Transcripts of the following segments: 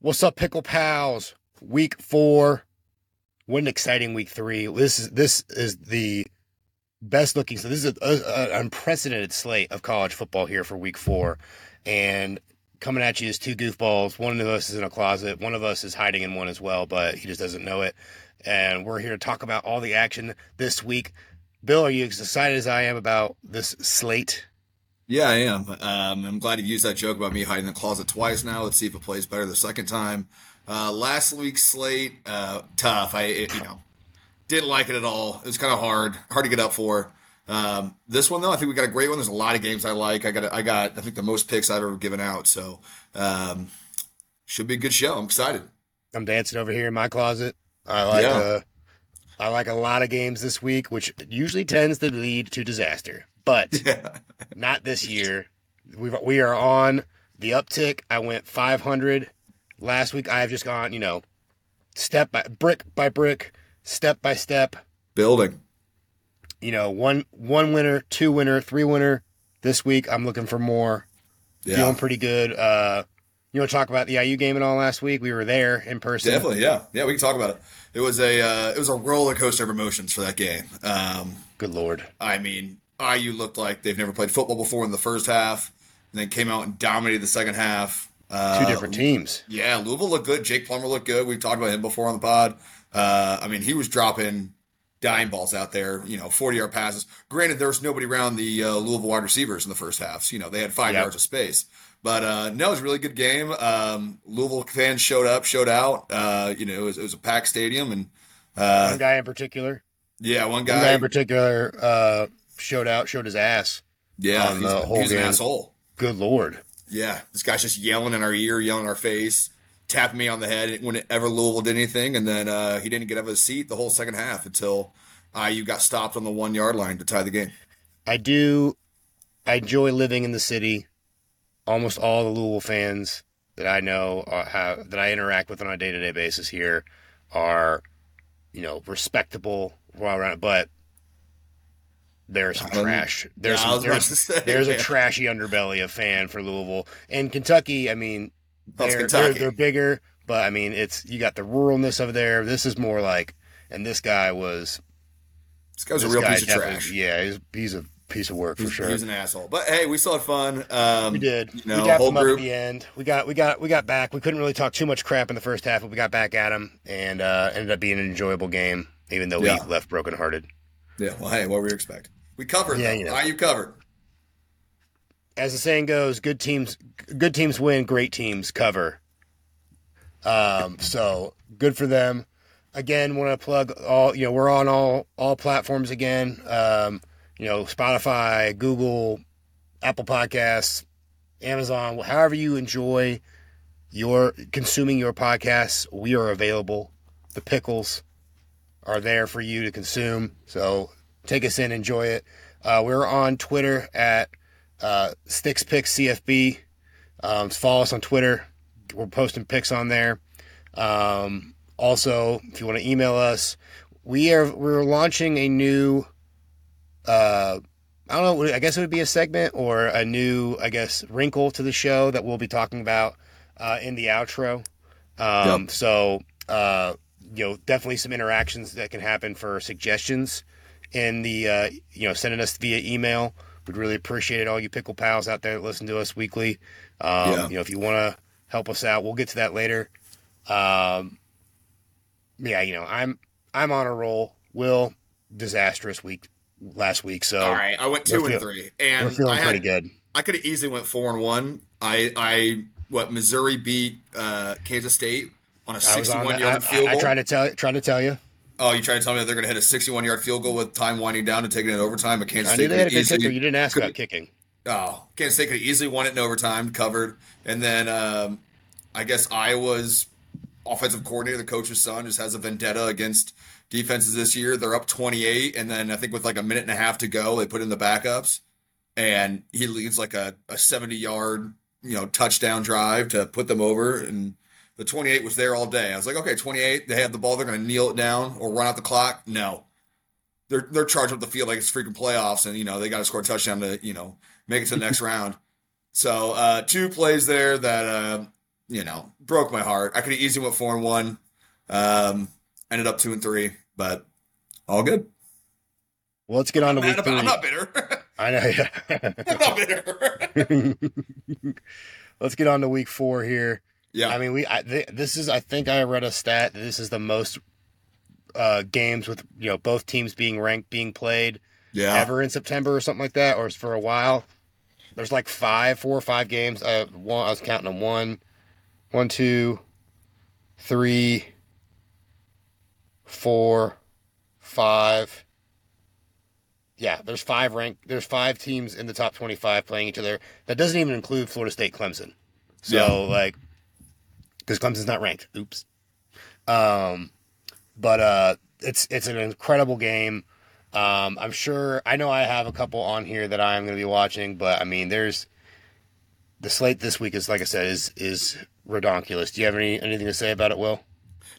What's up, pickle pals? Week four. What an exciting week three. This is this is the best looking. So this is an unprecedented slate of college football here for week four, and coming at you is two goofballs. One of us is in a closet. One of us is hiding in one as well, but he just doesn't know it. And we're here to talk about all the action this week. Bill, are you as excited as I am about this slate? Yeah, I am. Um, I'm glad you used that joke about me hiding in the closet twice now. Let's see if it plays better the second time. Uh, last week's slate, uh, tough. I, it, you know, didn't like it at all. It was kind of hard, hard to get up for. Um, this one though, I think we got a great one. There's a lot of games I like. I got, I got, I think the most picks I've ever given out. So, um, should be a good show. I'm excited. I'm dancing over here in my closet. I like, yeah. uh, I like a lot of games this week, which usually tends to lead to disaster but yeah. not this year. We we are on the uptick. I went 500 last week. I have just gone, you know, step by brick by brick, step by step, building. You know, one one winner, two winner, three winner. This week, I'm looking for more. Yeah. Feeling pretty good. Uh, you want to talk about the IU game and all last week? We were there in person. Definitely, yeah, yeah. We can talk about it. It was a uh, it was a roller coaster of emotions for that game. Um, good lord. I mean, IU looked like they've never played football before in the first half, and then came out and dominated the second half. Uh, Two different teams. Yeah, Louisville looked good. Jack Plummer looked good. We've talked about him before on the pod. Uh, I mean, he was dropping dime balls out there, you know, 40 yard passes. Granted, there was nobody around the uh, Louisville wide receivers in the first half. So, you know, they had five yep. yards of space. But uh, no, it was a really good game. Um, Louisville fans showed up, showed out. Uh, you know, it was, it was, a packed stadium. and uh, One guy in particular. Yeah, one guy. One guy in particular uh, showed out, showed his ass. Yeah, he's, the whole he's an asshole. Good lord. Yeah, this guy's just yelling in our ear, yelling in our face, tapping me on the head whenever Louisville did anything, and then uh, he didn't get out of his seat the whole second half until IU got stopped on the one yard line to tie the game. I do. I enjoy living in the city. Almost all the Louisville fans that I know uh, have that I interact with on a day to day basis here are, you know, respectable. But there's some trash. There's yeah, some, there's, say, there's a trashy underbelly of fan for Louisville and Kentucky. I mean, they're, they're, they're bigger, but I mean, it's you got the ruralness of there. This is more like, and this guy was. This guy's this a real guy piece of trash. Yeah, he's, he's a piece of work for he's, sure. He's an asshole, but hey, we still had fun. Um, we did. You know, we got him up at the end. We got we got we got back. We couldn't really talk too much crap in the first half, but we got back at him and uh, ended up being an enjoyable game, even though yeah. we left brokenhearted. Yeah. Well, hey, what were you expect? We covered. Yeah, you know. you covered. As the saying goes, good teams good teams win, great teams cover. Um, so good for them. Again, want to plug all you know, we're on all all platforms again. Um, you know, Spotify, Google, Apple Podcasts, Amazon, however you enjoy your consuming your podcasts, we are available. The pickles are there for you to consume. So take us in, enjoy it. Uh, we're on Twitter at uh, Sticks Picks CFB. Um, follow us on Twitter. We're posting pics on there. Um, also, if you want to email us, we are we're launching a new. Uh, I don't know. I guess it would be a segment or a new, I guess, wrinkle to the show that we'll be talking about uh, in the outro. Um, yep. So, uh, you know, definitely some interactions that can happen for suggestions in the uh, you know sending us via email. We'd really appreciate it. All you pickle pals out there that listen to us weekly. Um, yeah. You know, if you want to help us out, we'll get to that later. Um, yeah, you know, I'm I'm on a roll. Will disastrous week last week. So all right, I went two and three, and we're feeling I had, pretty good. I could have easily went four and one. I I what Missouri beat uh, Kansas State on a 61 yard field goal. I, I tried to tell try to tell you. Oh, you trying to tell me that they're going to hit a 61 yard field goal with time winding down and taking it in overtime? But Kansas I State they had a good easily, kicker. You didn't ask about kicking. Oh, Kansas State could easily won it in overtime, covered. And then um, I guess Iowa's offensive coordinator, the coach's son, just has a vendetta against defenses this year. They're up 28, and then I think with like a minute and a half to go, they put in the backups, and he leads like a, a 70 yard you know touchdown drive to put them over and the 28 was there all day. I was like, okay, 28, they have the ball, they're going to kneel it down or run out the clock. No. They're they're charging up the field like it's freaking playoffs, and you know they got to score a touchdown to you know make it to the next round. So uh, two plays there that uh, you know, broke my heart. I could have easily went four and one. Um, ended up two and three, but all good. Well, let's get on to week Mad three. about- I'm not bitter. I know. Yeah. I'm not bitter. let's get on to week four here. Yeah. I mean, we I, th- this is I think I read a stat that this is the most uh, games with you know both teams being ranked being played yeah. ever in September or something like that, or for a while. There's like five, four or five games. Uh, one I was counting them one, one, two, three, four, five. Yeah, there's five rank. There's five teams in the top 25 playing each other. That doesn't even include Florida State, Clemson. So Yeah. like, because Clemson's not ranked. Oops. Um, but uh, it's it's an incredible game. Um, I'm sure. I know I have a couple on here that I'm going to be watching, but I mean, there's the slate this week is like I said is is redonkulous. Do you have any anything to say about it, Will?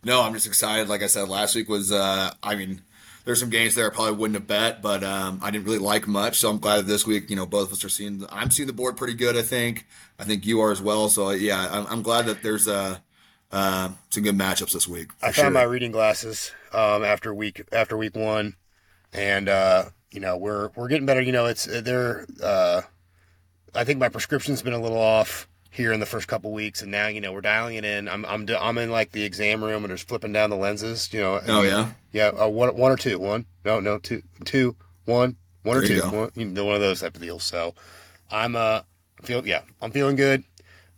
No, I'm just excited. Like I said, last week was, uh, I mean, there's some games there I probably wouldn't have bet, but um, I didn't really like much. So I'm glad that this week, you know, both of us are seeing. I'm seeing the board pretty good. I think. I think you are as well. So yeah, I'm, I'm glad that there's uh, uh, some good matchups this week. I found sure. my reading glasses um, after week after week one, and uh, you know we're we're getting better. You know, it's they're. Uh, I think my prescription's been a little off here in the first couple weeks, and now you know we're dialing it in. I'm I'm I'm in like the exam room and there's flipping down the lenses. You know. Oh yeah. Yeah, uh, one, one or two. One, no, no, two, two, one, one or There you two. go. One, you know, one of those type of deals. So, I'm uh, feel yeah, I'm feeling good.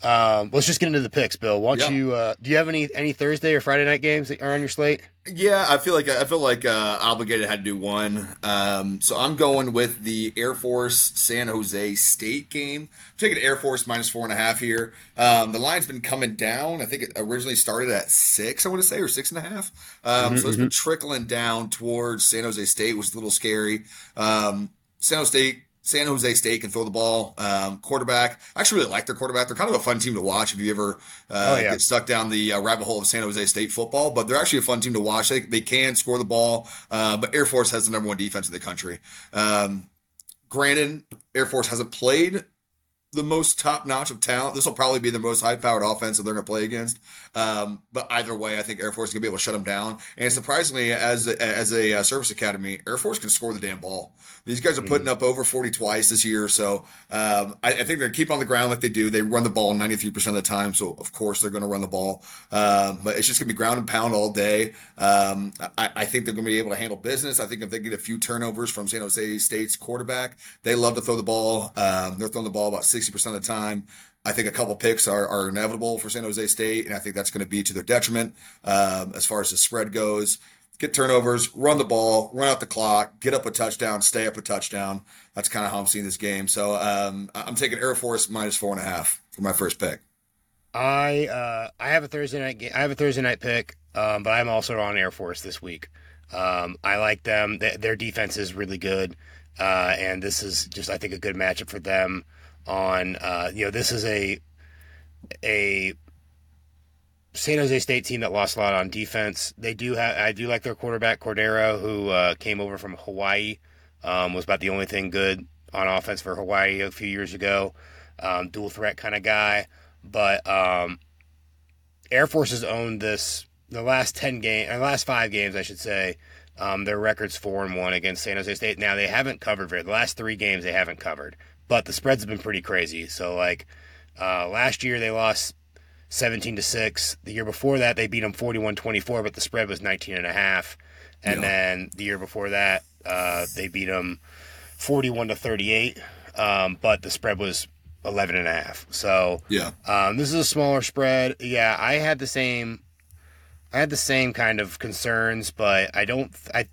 Um, let's just get into the picks, Bill. Why don't Yeah. you? Uh, do you have any any Thursday or Friday night games that are on your slate? Yeah, I feel like I feel like uh, obligated had to do one. Um, so I'm going with the Air Force San Jose State game. I'm taking Air Force minus four and a half here. Um, the line's been coming down. I think it originally started at six. I want to say or six and a half. Um, so it's been trickling down towards San Jose State, which is a little scary. Um, San Jose State. San Jose State can throw the ball. Um, quarterback, I actually really like their quarterback. They're kind of a fun team to watch if you ever uh, Oh, yeah. get stuck down the uh, rabbit hole of San Jose State football. But they're actually a fun team to watch. They, they can score the ball, uh, but Air Force has the number one defense in the country. Um, granted, Air Force hasn't played the most top notch of talent. This will probably be the most high powered offense that they're going to play against. Um, but either way, I think Air Force is going to be able to shut them down. And surprisingly, as a, as a uh, service academy, Air Force can score the damn ball. These guys are putting up over 40 twice this year. So um, I, I think they're going to keep on the ground like they do. They run the ball 93% of the time. So, of course, they're going to run the ball. Um, but it's just going to be ground and pound all day. Um, I, I think they're going to be able to handle business. I think if they get a few turnovers from San Jose State's quarterback, they love to throw the ball. Um, they're throwing the ball about 60% of the time. I think a couple picks are, are inevitable for San Jose State, and I think that's going to be to their detriment um, as far as the spread goes. Get turnovers, run the ball, run out the clock, get up a touchdown, stay up a touchdown. That's kind of how I'm seeing this game. So um, I'm taking Air Force minus four and a half for my first pick. I uh, I have a Thursday night game. I have a Thursday night pick, um, but I'm also on Air Force this week. Um, I like them. Th- their defense is really good, uh, and this is just I think a good matchup for them. On uh, you know this is a a San Jose State team that lost a lot on defense. They do have I do like their quarterback Cordeiro, who uh, came over from Hawaii, um, was about the only thing good on offense for Hawaii a few years ago. Um, dual threat kind of guy, but um, Air Force has owned this the last ten game, or last five games, I should say. Um, their record's four and one against San Jose State. Now they haven't covered very. The last three games they haven't covered, but the spreads have been pretty crazy. So like uh, last year they lost 17 to 6. The year before that they beat them 41-24, but the spread was 19 and a half. And Yeah. then the year before that uh, they beat them 41 to 38, um, but the spread was 11 and a half. So Yeah. um, this is a smaller spread. Yeah, I had the same. I had the same kind of concerns, but I don't. I,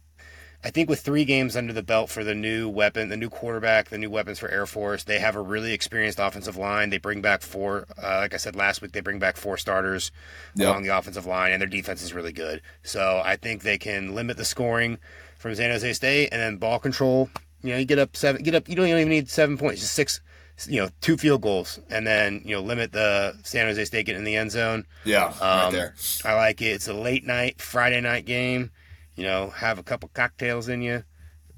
I think with three games under the belt for the new weapon, the new quarterback, the new weapons for Air Force, they have a really experienced offensive line. They bring back four. Uh, like I said last week, they bring back four starters Yep. along the offensive line, and their defense is really good. So I think they can limit the scoring from San Jose State, and then ball control. You know, you get up seven. Get up. You don't even need seven points. Just six. You know, two field goals, and then you know limit the San Jose State getting in the end zone. Yeah. right Um, there. I like it. It's a late night Friday night game. You know, have a couple cocktails in you,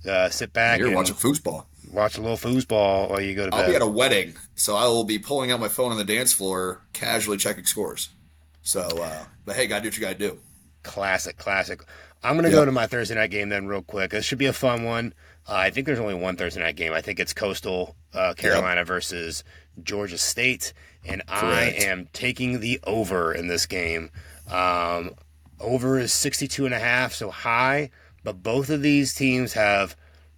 uh, sit back. You're watching foosball. watch a little foosball while you go to bed. I'll be at a wedding, so I will be pulling out my phone on the dance floor, casually checking scores. So, uh, but hey, gotta do what you gotta do. Classic, classic. I'm gonna go to my Thursday night game then real quick. This should be a fun one. Uh, I think there's only one Thursday night game. I think it's Coastal uh, Carolina versus Georgia State, and Correct. I am taking the over in this game. Um, over is 62 and a half, so high. But both of these teams have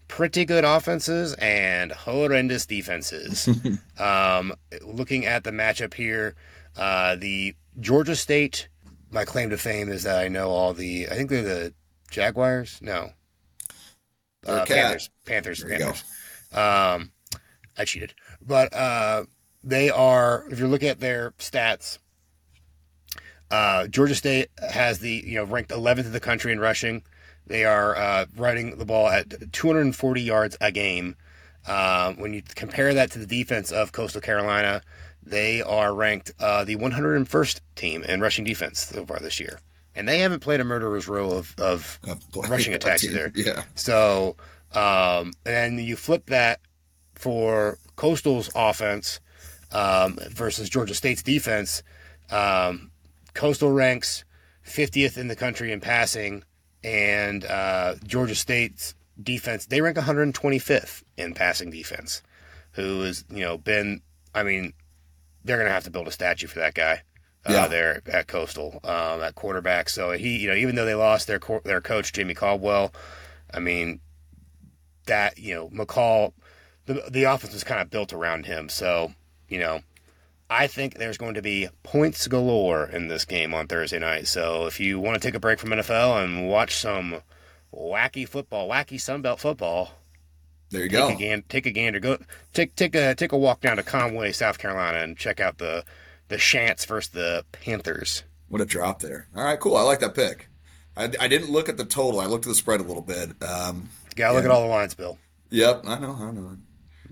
pretty good offenses and horrendous defenses. um, looking at the matchup here, uh, the Georgia State. My claim to fame is that I know all the. I think they're the Jaguars. No, uh. Panthers. Panthers. There. Panthers. Um, I cheated, but uh, they are. If you look at their stats, uh, Georgia State has the you know ranked 11th in the country in rushing. They are uh, running the ball at 240 yards a game. Um, when you compare that to the defense of Coastal Carolina, they are ranked uh, the 101st team in rushing defense so far this year, and they haven't played a murderer's row of, of Uh, rushing attacks either. Yeah. So, um, and you flip that for Coastal's offense um, versus Georgia State's defense. Um, Coastal ranks 50th in the country in passing, and uh, Georgia State's defense they rank 125th in passing defense. Who has you know been? I mean, they're gonna have to build a statue for that guy. Uh, Yeah. there at Coastal um, at quarterback. So he, you know, even though they lost their co- their coach Jamey Chadwell, I mean, that you know McCall, the the offense was kind of built around him. So you know, I think there's going to be points galore in this game on Thursday night. So if you want to take a break from NFL and watch some wacky football, wacky Sunbelt football, There you take go. a gander, take a gander, go take take a take a walk down to Conway, South Carolina, and check out the the Chants versus the Panthers. What a drop there. All right, cool. I like that pick. I, I didn't look at the total. I looked at the spread a little bit. Um, Gotta look at all the lines, Bill. Yep, I know, I know.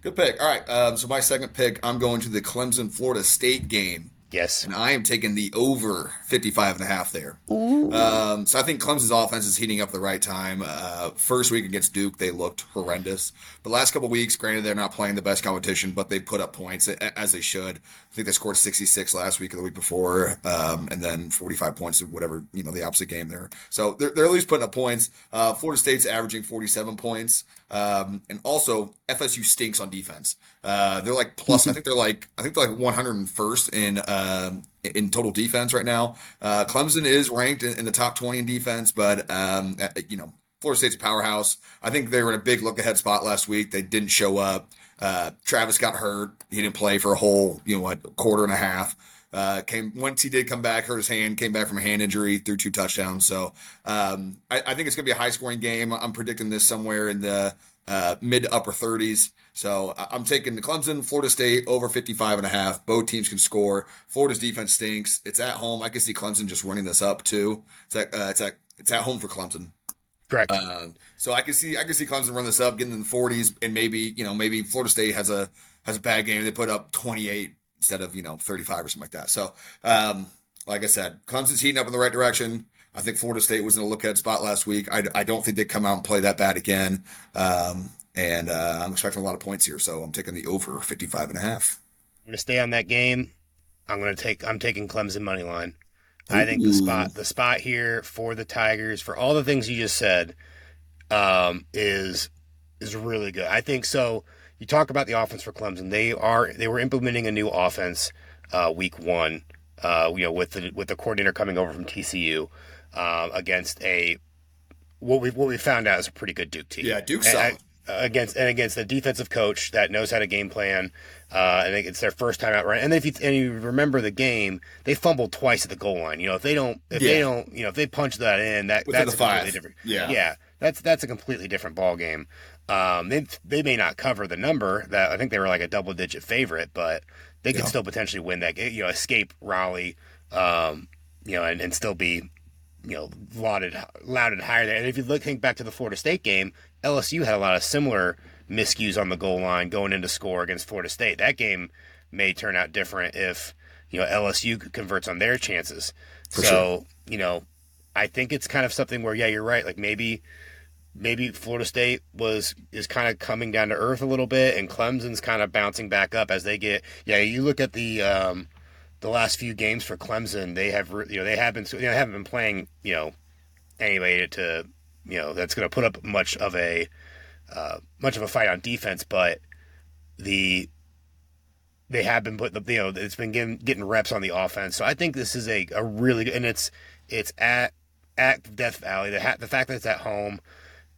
Good pick. All right, um, so my second pick, I'm going to the Clemson Florida State game, Yes. and I am taking the over 55 and a half there. Um, so I think Clemson's offense is heating up the right time. Uh, first week against Duke, they looked horrendous. But last couple weeks, granted, they're not playing the best competition, but they put up points as they should. I think they scored 66 last week or the week before, um, and then 45 points of whatever, you know, the opposite game there. So they're, they're at least putting up points. Uh, Florida State's averaging 47 points. Um, and also, FSU stinks on defense. Uh, they're like plus, I think they're like, I think they're like 101st in, um, in total defense right now. Uh, Clemson is ranked in, in the top 20 in defense, but, um, uh, you know, Florida State's a powerhouse. I think they were in a big look ahead spot last week. They didn't show up. Uh, Travis got hurt. He didn't play for a whole, you know, what, quarter and a half. Uh, came once he did come back, hurt his hand, came back from a hand injury, threw two touchdowns. So um, I, I think it's going to be a high scoring game. I'm predicting this somewhere in the uh, mid to upper 30s. So I'm taking the Clemson, Florida State over 55 and a half. Both teams can score. Florida's defense stinks. It's at home. I can see Clemson just running this up too. It's at uh, it's at it's at home for Clemson. Correct. Um, so I can see I can see Clemson run this up, getting in the 40s, and maybe you know maybe Florida State has a has a bad game. They put up 28 instead of you know 35 or something like that. So um, like I said, Clemson's heating up in the right direction. I think Florida State was in a look ahead spot last week. I, I don't think they come out and play that bad again. Um, and uh, I'm expecting a lot of points here, so I'm taking the over 55 and a half. I'm gonna stay on that game. I'm gonna take. I'm taking Clemson money line. I think the spot, the spot here for the Tigers, for all the things you just said, um, is is really good. I think so. You talk about the offense for Clemson. They are they were implementing a new offense uh, week one. Uh, you know, with the with the coordinator coming over from TCU uh, against a what we what we found out is a pretty good Duke team. Yeah, Duke's solid. against and against a defensive coach that knows how to game plan. Uh, and it's their first time out right. And if you and you remember the game, they fumbled twice at the goal line. You know, if they don't, if they don't, you know, if they punch that in, that Within that's the a completely different. Yeah. yeah, that's that's a completely different ball game. Um, they they may not cover the number that I think they were like a double digit favorite, but they could Yeah. still potentially win that. You know, escape Raleigh. Um, you know, and, and still be you know, lauded, lauded higher there. And if you look, think back to the Florida State game, LSU had a lot of similar miscues on the goal line going into score against Florida State. That game may turn out different if you know LSU converts on their chances. For so you know, I think it's kind of something where yeah, you're right. Like maybe maybe Florida State was is kind of coming down to earth a little bit, and Clemson's kind of bouncing back up as they get. Yeah, you look at the um, the last few games for Clemson, they have you know they have been you know, they haven't been playing you know anyway to you know that's going to put up much of a uh, much of a fight on defense, but the they have been putting you know it's been getting getting reps on the offense. So I think this is a, a really good and it's it's at at Death Valley. The the fact that it's at home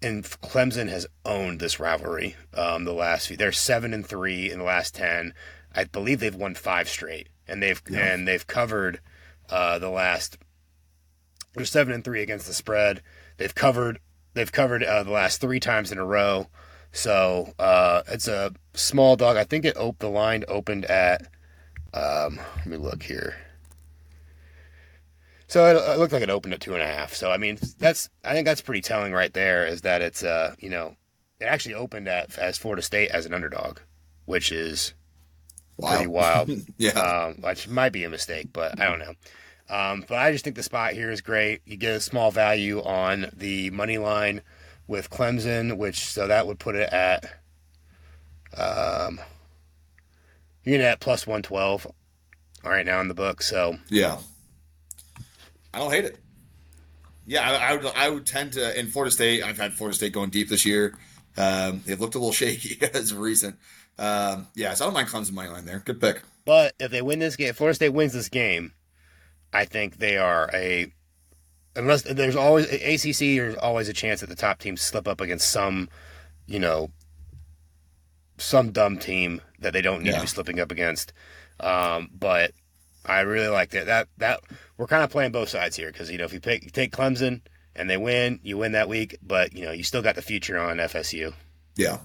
and Clemson has owned this rivalry. Um, the last few they're seven and three in the last ten. I believe they've won five straight, and they've yeah. and they've covered uh, the last. They're seven and three against the spread. They've covered they've covered uh, the last three times in a row. So uh, it's a small dog. I think it op- the line opened at. Um, let me look here. So it, it, looked like it opened at two and a half. So I mean, that's I think that's pretty telling right there. Is that it's uh you know it actually opened at as Florida State as an underdog, which is wow. pretty wild. yeah, um, which might be a mistake, but I don't know. Um, but I just think the spot here is great. You get a small value on the money line with Clemson, which so that would put it at um, you're gonna at plus one twelve right now in the book. So yeah, I don't hate it. Yeah, I, I, would. I would tend to in Florida State. I've had Florida State going deep this year. Um, they've looked a little shaky as of recent. Um, yeah, so I don't mind Clemson money line there. Good pick. But if they win this game, if Florida State wins this game, I think they are a unless there's always ACC. There's always a chance that the top teams slip up against some, you know, some dumb team that they don't need yeah. to be slipping up against. Um, but I really like that. That that we're kind of playing both sides here because you know if you, pick, you take Clemson and they win, you win that week, but you know you still got the future on FSU. Yeah.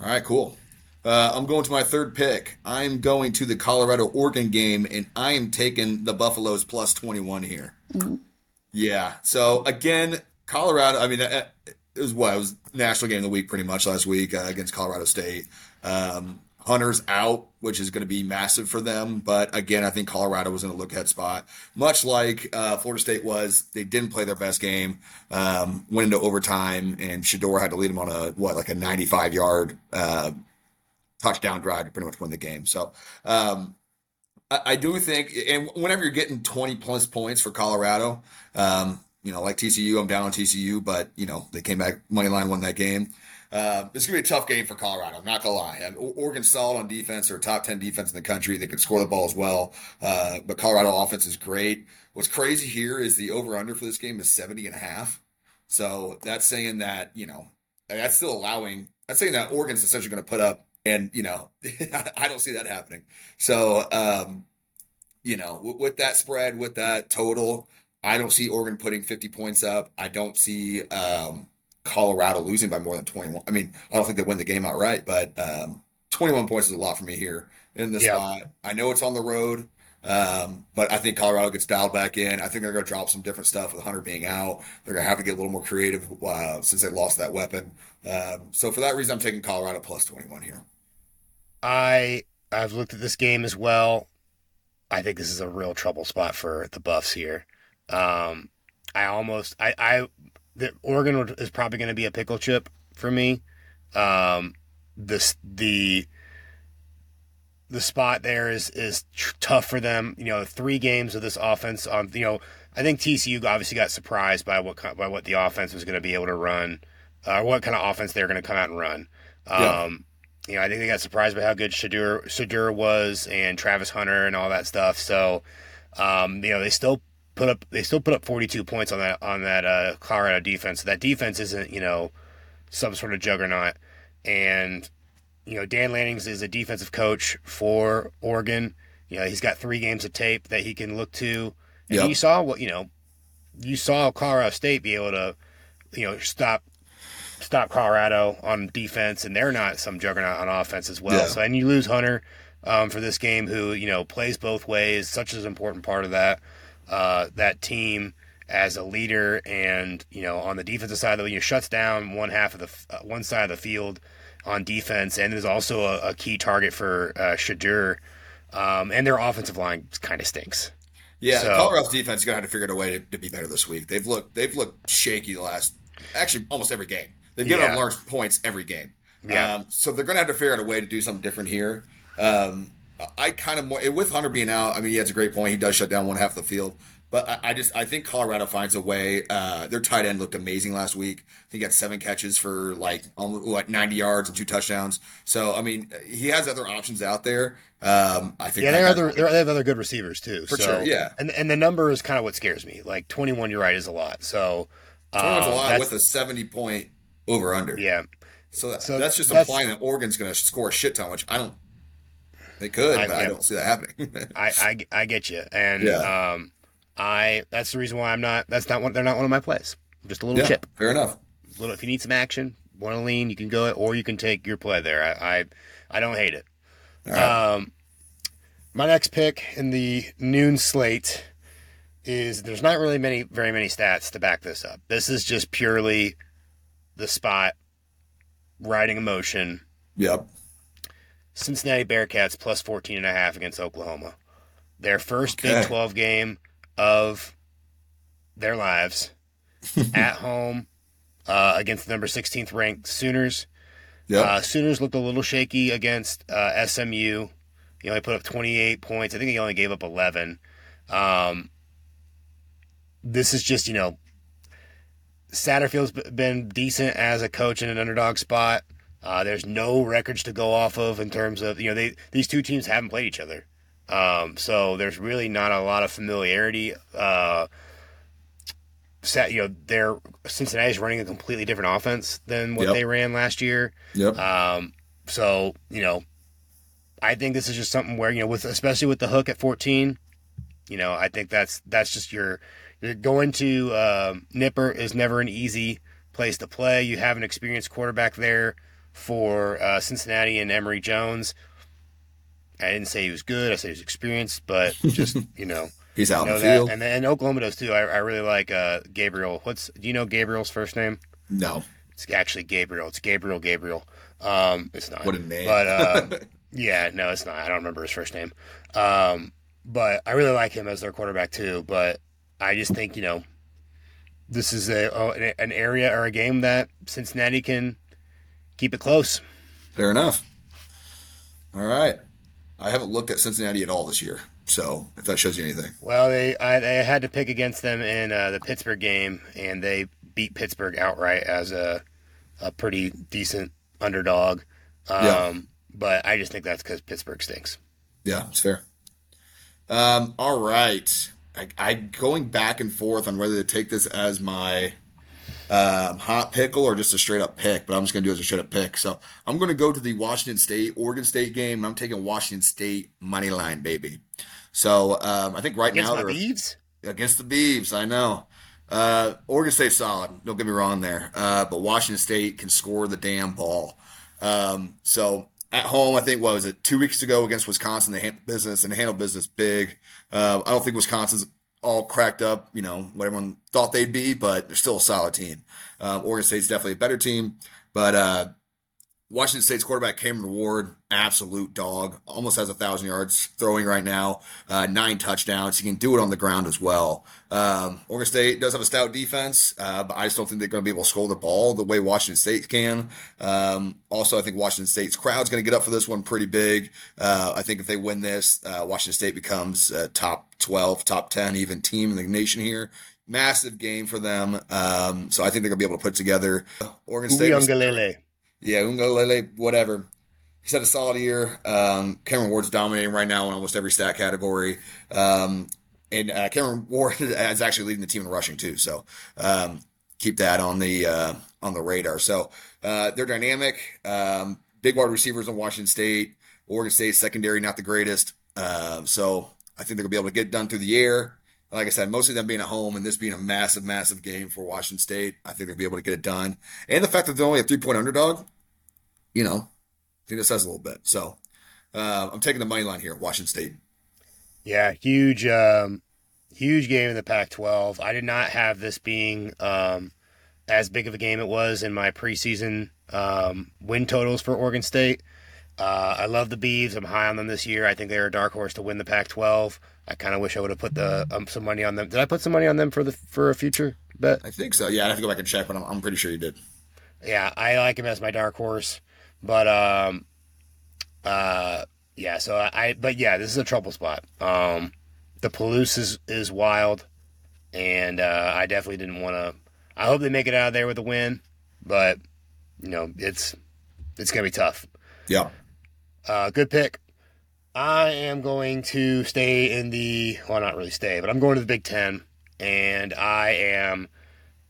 All right, cool. Uh, I'm going to my third pick. I'm going to the Colorado Oregon game, and I am taking the Buffaloes plus 21 here. Mm-hmm. Yeah. So again, Colorado. I mean, it was what it was national game of the week pretty much last week uh, against Colorado State. Um, Hunter's out, which is going to be massive for them. But again, I think Colorado was in a look ahead spot, much like uh, Florida State was. They didn't play their best game, um, went into overtime, and Shedeur had to lead them on a what like a 95 yard uh, touchdown drive to pretty much win the game. So um, I, I, do think, and whenever you're getting 20 plus points for Colorado, um, you know, like TCU, I'm down on TCU, but you know they came back money line won that game. Uh, it's gonna be a tough game for Colorado. I'm not gonna lie. And Oregon's solid on defense. They're top ten defense in the country. They can score the ball as well. Uh, but Colorado offense is great. What's crazy here is the over under for this game is 70 and a half. So that's saying that you know that's still allowing. That's saying that Oregon's essentially going to put up and you know, I don't see that happening. So, um, you know, with, with, that spread, with that total, I don't see Oregon putting 50 points up. I don't see um, Colorado losing by more than 21. I mean, I don't think they win the game outright, but um, 21 points is a lot for me here in this spot. I know it's on the road. Um, but I think Colorado gets dialed back in. I think they're going to drop some different stuff with Hunter being out. They're going to have to get a little more creative uh, since they lost that weapon. Um, so for that reason, I'm taking Colorado plus 21 here. I I've looked at this game as well. I think this is a real trouble spot for the Buffs here. Um, I almost I I the Oregon is probably going to be a pickle chip for me. Um, this the the spot there is is tr- tough for them. You know, three games of this offense on. You know, I think TCU obviously got surprised by what by what the offense was going to be able to run, uh, what kind of offense they were going to come out and run. Um, yeah you know, I think they got surprised by how good Shedeur, Shedeur was and Travis Hunter and all that stuff. So, um, you know, they still put up they still put up 42 points on that on that uh, Colorado defense. So that defense isn't you know some sort of juggernaut. And you know, Dan Lanning's is a defensive coach for Oregon. You know, he's got three games of tape that he can look to. And yep. you saw what you know, you saw Colorado State be able to, you know, stop stop Colorado on defense, and they're not some juggernaut on offense as well. Yeah. So, and you lose Hunter um, for this game, who you know plays both ways, such an important part of that uh, that team as a leader, and you know on the defensive side, though, you know, shuts down one half of the uh, one side of the field on defense, and is also a, a key target for uh, Shedeur. Um, and their offensive line kind of stinks. Yeah, so, Colorado's defense is gonna have to figure out a way to, to, be better this week. They've looked they've looked shaky the last actually almost every game. They've given Yeah. up large points every game. Yeah. Um, so they're going to have to figure out a way to do something different here. Um, I kind of with Hunter being out. I mean, he has a great point. He does shut down one half of the field, but I, I just I think Colorado finds a way. Uh, their tight end looked amazing last week. He had seven catches for like almost like ninety yards and two touchdowns. So I mean, he has other options out there. Um, I think Yeah, that there are guy- other they have other good receivers too. For so, sure, yeah. And and the number is kind of what scares me. Like 21, you're right, is a lot. So um, 21's a lot with a seventy point over under. yeah. So, that, So that's just that's- implying that Oregon's going to score a shit ton, which I don't. They could, I- but I don't see that happening. I, I, I get you, and Yeah. um, I that's the reason why I'm not. That's not one. They're not one of my plays. Just a little yeah, chip. fair enough. little if you need some action, want to lean, you can go it, or you can take your play there. I I, I don't hate it. Right. Um, my next pick in the noon slate is there's not really many very many stats to back this up. This is just purely the spot riding emotion. Yep. Cincinnati Bearcats plus 14 and a half against Oklahoma. Their first Big 12 game of their lives at home uh, against the number 16th ranked Sooners. Yep. Uh, Sooners looked a little shaky against uh, SMU. He only put up 28 points. I think he only gave up 11. Um, this is just, you know, Satterfield's been decent as a coach in an underdog spot. Uh, there's no records to go off of in terms of, you know, they these two teams haven't played each other. Um, so there's really not a lot of familiarity. Uh, Sat, you know, they're Cincinnati's running a completely different offense than what Yep. they ran last year. yep. Um, so you know, I think this is just something where you know, with especially with the hook at 14, you know, I think that's that's just your you're going to um, Nippert is never an easy place to play. You have an experienced quarterback there for uh, Cincinnati and Emory Jones. I didn't say he was good. I said he was experienced, but just you know, He's out in know the field. And then Oklahoma does too. I, I really like uh, Gabriel. What's do you know Gabriel's first name? no. It's actually Gabriel. It's Gabriel Gabriel. Um, it's not. What a name. But uh, yeah, no, it's not. I don't remember his first name. Um, but I really like him as their quarterback too. But I just think you know, this is a oh, an area or a game that Cincinnati can keep it close. Fair enough. All right. I haven't looked at Cincinnati at all this year, so if that shows you anything. Well, they I, they had to pick against them in uh, the Pittsburgh game, and they beat Pittsburgh outright as a a pretty decent underdog. Um, Yeah. But I just think that's because Pittsburgh stinks. Yeah, it's fair. Um, all right. I, I going back and forth on whether to take this as my um, hot pickle or just a straight up pick, but I'm just going to do it as a straight up pick. So I'm going to go to the Washington State Oregon State game. and I'm taking Washington State money line, baby. So um, I think right Against now they're Beavs? against the Beavs. I know. Uh, Oregon State's solid. Don't get me wrong there. Uh, but Washington State can score the damn ball. Um, so at home, I think what was it two weeks ago against Wisconsin? They handled business and handled business big. Uh, I don't think Wisconsin's all cracked up. You know what everyone thought they'd be, but they're still a solid team. Um, Oregon State's definitely a better team, but uh, Washington State's quarterback Cameron Ward, absolute dog, almost has a thousand yards throwing right now, uh, nine touchdowns. He can do it on the ground as well. Um, Oregon State does have a stout defense, uh, but I just don't think they're going to be able to score the ball the way Washington State can. Um, also, I think Washington State's crowd's going to get up for this one pretty big. Uh, I think if they win this, uh, Washington State becomes a top 12, top 10 even team in the nation here. Massive game for them. Um, so I think they're going to be able to put together Oregon State. Yeah, Uiagalelei, whatever. He's had a solid year. Um, Cameron Ward's dominating right now in almost every stat category. Um, and uh, Cameron Ward is actually leading the team in rushing too. So um, keep that on the uh, on the radar. So uh, they're dynamic. Um, big wide receivers in Washington State. Oregon State secondary not the greatest. Um, so I think they're gonna be able to get done through the air. Like I said, mostly them being at home and this being a massive, massive game for Washington State. I think they'll be able to get it done. And the fact that they're only a three point underdog, you know, I think that says a little bit. So uh, I'm taking the money line here, Washington State. Yeah, huge, um, huge game in the Pac-12. I did not have this being um, as big of a game it was in my preseason um, win totals for Oregon State. Uh, I love the Beavs. I'm high on them this year. I think they're a dark horse to win the Pac-12. I kind of wish I would have put the um, some money on them. Did I put some money on them for the for a future? Bet. I think so. Yeah, I have to go back and check, but I'm, I'm pretty sure you did. Yeah, I like him as my dark horse, but um, uh, yeah. So I, but yeah, this is a trouble spot. Um, the Palouse is is wild, and uh, I definitely didn't want to. I hope they make it out of there with a win, but you know it's it's gonna be tough. Yeah. Uh, good pick. I am going to stay in the well, not really stay, but I'm going to the Big Ten, and I am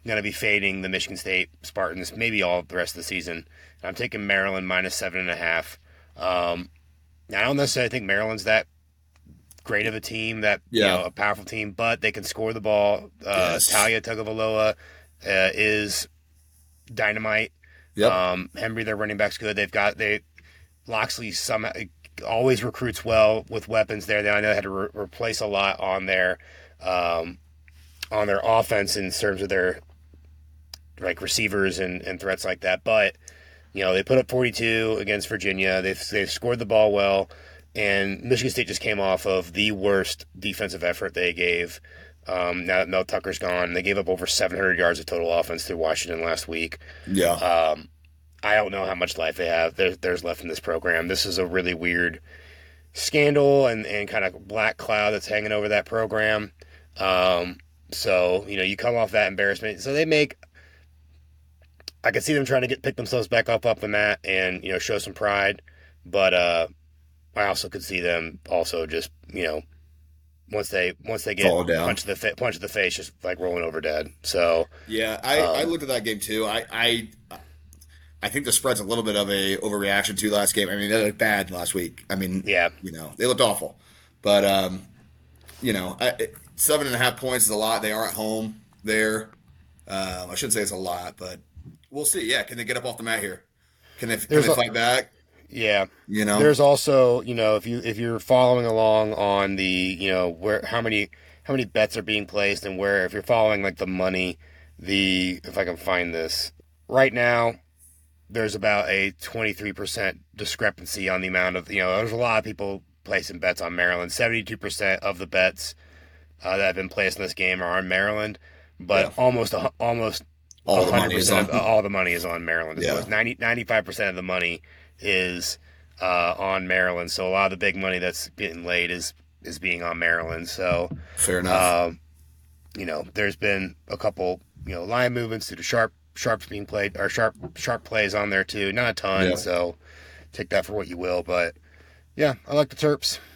going to be fading the Michigan State Spartans maybe all the rest of the season. I'm taking Maryland minus seven and a half. Um, I don't necessarily think Maryland's that great of a team, that Yeah. you know, a powerful team, but they can score the ball. Uh, Yes. Taulia Tagovailoa uh, is dynamite. Yep. Um, Hemby, their running back's good. They've got they Locksley some always recruits well with weapons there. They I know they had to re- replace a lot on their um, on their offense in terms of their like receivers and, and threats like that. But you know they put up 42 against Virginia. They've they've scored the ball well, and Michigan State just came off of the worst defensive effort they gave. Um, now that Mel Tucker's gone, they gave up over 700 yards of total offense to Washington last week. yeah. Um, I don't know how much life they have. There's, there's left in this program. This is a really weird scandal and, and kind of black cloud that's hanging over that program. Um, so you know, you come off that embarrassment. So they make. I could see them trying to get pick themselves back up off the mat and you know show some pride, but uh, I also could see them also just you know once they once they get Fall punch to the fa- punch the face, just like rolling over dead. So Yeah, I, I Um, looked at that game too. I, I I think the spread's a little bit of a overreaction to last game. I mean, they looked bad last week. I mean, yeah, you know, they looked awful. But um, you know, I, seven and a half points is a lot. They are at home there. Um, I shouldn't say it's a lot, but we'll see. Yeah, can they get up off the mat here? Can they, can There's they a- fight back? yeah. You know, There's also, you know, if you if you're following along on the, you know, where how many how many bets are being placed and where if you're following like the money, the if I can find this right now, there's about a 23% discrepancy on the amount of, you know, there's a lot of people placing bets on Maryland. 72% of the bets uh, that have been placed in this game are on Maryland, but Yeah. almost almost all the money is 100% on. all the money is on Maryland. Yeah. Yeah. 90, 95% of the money is uh, on Maryland. So a lot of the big money that's getting laid is is being on Maryland. So Fair enough. um, you know, there's been a couple, you know, line movements due to sharp sharps being played or sharp sharp plays on there too. Not a ton, Yeah. so take that for what you will. But yeah, I like the Terps.